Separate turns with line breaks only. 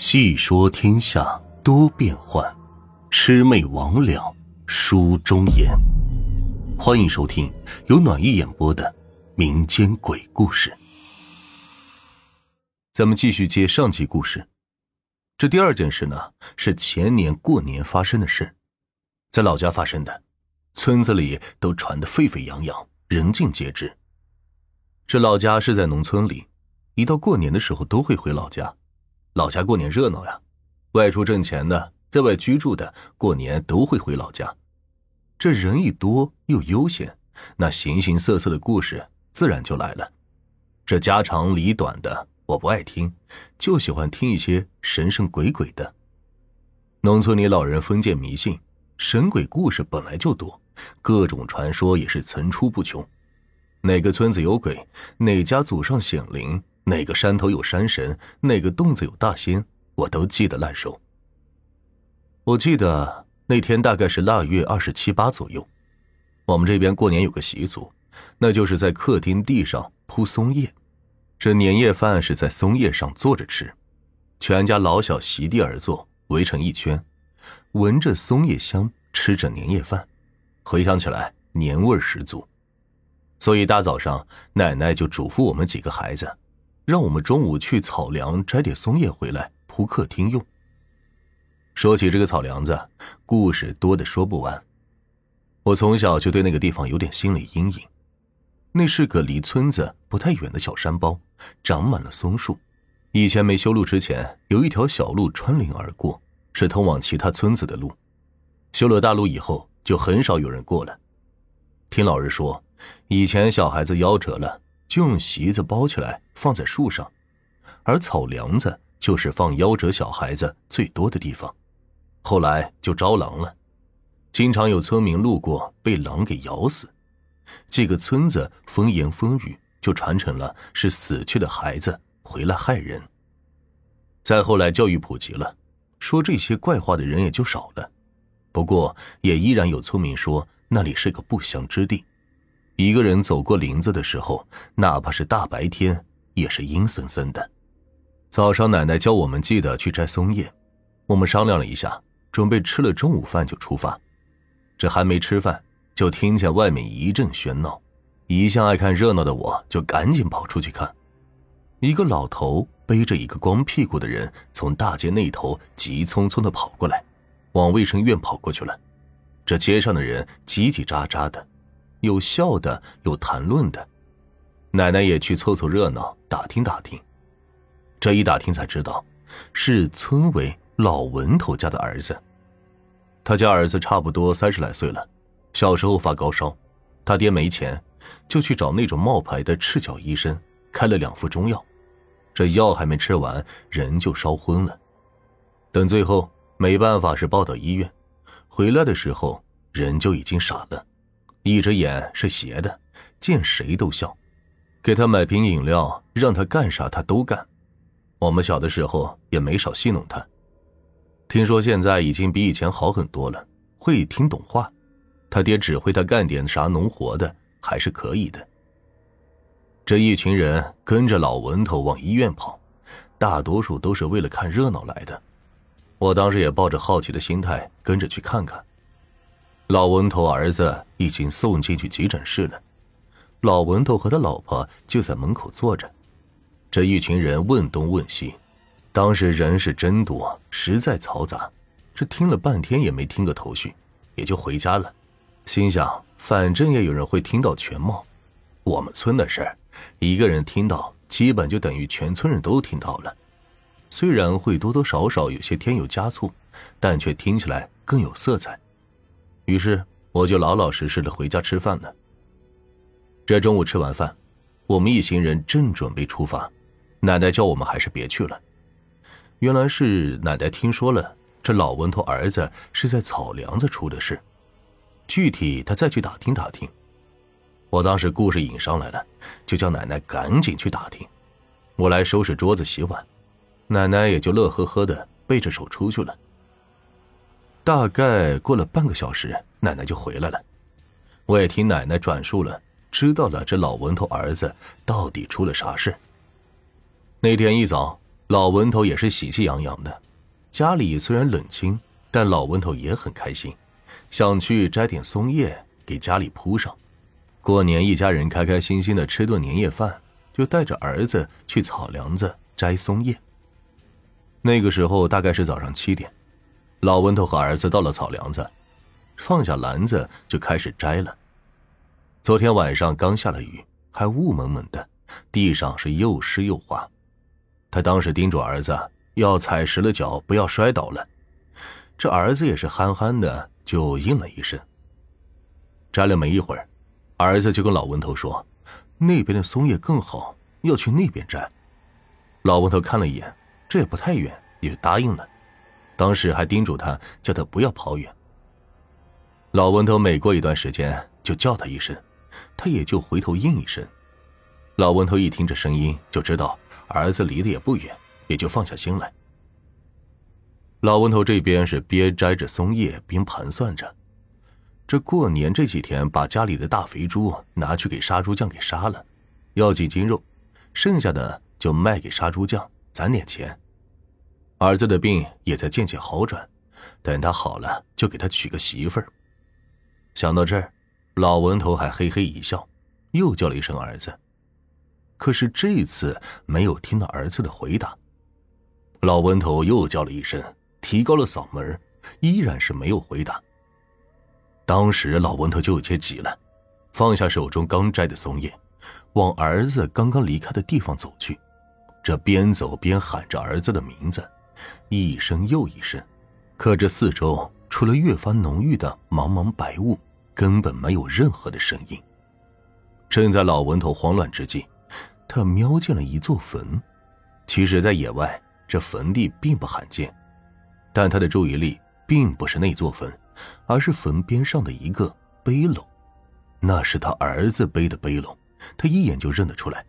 细说天下多变幻，魑魅魍魉书中言。欢迎收听由暖玉演播的民间鬼故事。咱们继续接上集故事。这第二件事呢，是前年过年发生的事，在老家发生的，村子里都传得沸沸扬扬，人尽皆知。这老家是在农村里，一到过年的时候都会回老家。老家过年热闹呀，外出挣钱的，在外居住的，过年都会回老家。这人一多又悠闲，那形形色色的故事自然就来了。这家长里短的我不爱听，就喜欢听一些神神鬼鬼的。农村里老人封建迷信，神鬼故事本来就多，各种传说也是层出不穷。哪个村子有鬼，哪家祖上显灵。哪个山头有山神，哪个洞子有大仙，我都记得烂熟。我记得那天大概是腊月二十七八左右，我们这边过年有个习俗，那就是在客厅地上铺松叶，这年夜饭是在松叶上坐着吃，全家老小席地而坐，围成一圈，闻着松叶香，吃着年夜饭，回想起来年味十足。所以大早上，奶奶就嘱咐我们几个孩子。让我们中午去草梁摘点松叶回来铺客厅用。说起这个草梁子，故事多的说不完。我从小就对那个地方有点心理阴影。那是个离村子不太远的小山包，长满了松树。以前没修路之前，有一条小路穿林而过，是通往其他村子的路。修了大路以后，就很少有人过了。听老人说，以前小孩子夭折了。就用席子包起来放在树上，而草梁子就是放夭折小孩子最多的地方。后来就招狼了，经常有村民路过被狼给咬死。这个村子风言风语就传成了是死去的孩子回来害人。再后来教育普及了，说这些怪话的人也就少了。不过也依然有村民说那里是个不祥之地。一个人走过林子的时候，哪怕是大白天，也是阴森森的。早上，奶奶教我们记得去摘松叶。我们商量了一下，准备吃了中午饭就出发。这还没吃饭，就听见外面一阵喧闹。一向爱看热闹的我，就赶紧跑出去看。一个老头背着一个光屁股的人，从大街那头急匆匆的跑过来，往卫生院跑过去了。这街上的人叽叽喳喳的。有笑的，有谈论的，奶奶也去凑凑热闹，打听打听。这一打听才知道，是村委老文头家的儿子。他家儿子差不多三十来岁了，小时候发高烧，他爹没钱，就去找那种冒牌的赤脚医生，开了两副中药。这药还没吃完，人就烧昏了。等最后没办法，是抱到医院，回来的时候人就已经傻了。一只眼是斜的，见谁都笑，给他买瓶饮料，让他干啥他都干。我们小的时候也没少戏弄他。听说现在已经比以前好很多了，会听懂话。他爹指挥他干点啥农活的，还是可以的。这一群人跟着老文头往医院跑，大多数都是为了看热闹来的。我当时也抱着好奇的心态跟着去看看。老文头儿子已经送进去急诊室了，老文头和他老婆就在门口坐着。这一群人问东问西，当时人是真多，实在嘈杂。这听了半天也没听个头绪，也就回家了。心想，反正也有人会听到全貌。我们村的事，一个人听到，基本就等于全村人都听到了。虽然会多多少少有些添油加醋，但却听起来更有色彩。于是我就老老实实的回家吃饭了。这中午吃完饭，我们一行人正准备出发，奶奶叫我们还是别去了。原来是奶奶听说了这老文头儿子是在草梁子出的事，具体他再去打听打听。我当时故事引上来了，就叫奶奶赶紧去打听。我来收拾桌子洗碗，奶奶也就乐呵呵的背着手出去了。大概过了半个小时，奶奶就回来了。我也听奶奶转述了，知道了这老文头儿子到底出了啥事。那天一早，老文头也是喜气洋洋的，家里虽然冷清，但老文头也很开心，想去摘点松叶给家里铺上。过年一家人开开心心的吃顿年夜饭，就带着儿子去草梁子摘松叶。那个时候大概是早上七点，老文头和儿子到了草梁子，放下篮子就开始摘了。昨天晚上刚下了雨，还雾蒙蒙的，地上是又湿又滑。他当时叮嘱儿子要踩实了脚，不要摔倒了。这儿子也是憨憨的，就应了一声。摘了没一会儿，儿子就跟老文头说：“那边的松叶更好，要去那边摘。”老文头看了一眼，这也不太远，也答应了。当时还叮嘱他，叫他不要跑远。老文头每过一段时间就叫他一声，他也就回头应一声。老文头一听这声音，就知道。儿子离得也不远，也就放下心来。老文头这边是边摘着松叶边盘算着：这过年这几天，把家里的大肥猪拿去给杀猪匠给杀了，要几斤肉，剩下的就卖给杀猪匠攒点钱。儿子的病也在渐渐好转，等他好了，就给他娶个媳妇儿。想到这儿，老文头还嘿嘿一笑，又叫了一声儿子。可是这次没有听到儿子的回答，老文头又叫了一声，提高了嗓门，依然是没有回答。当时老文头就有些急了，放下手中刚摘的松叶，往儿子刚刚离开的地方走去。这边走边喊着儿子的名字，一声又一声。可这四周除了越发浓郁的茫茫白雾，根本没有任何的声音。正在老文头慌乱之际。他瞄见了一座坟，其实，在野外这坟地并不罕见，但他的注意力并不是那座坟，而是坟边上的一个背篓，那是他儿子背的背篓，他一眼就认得出来，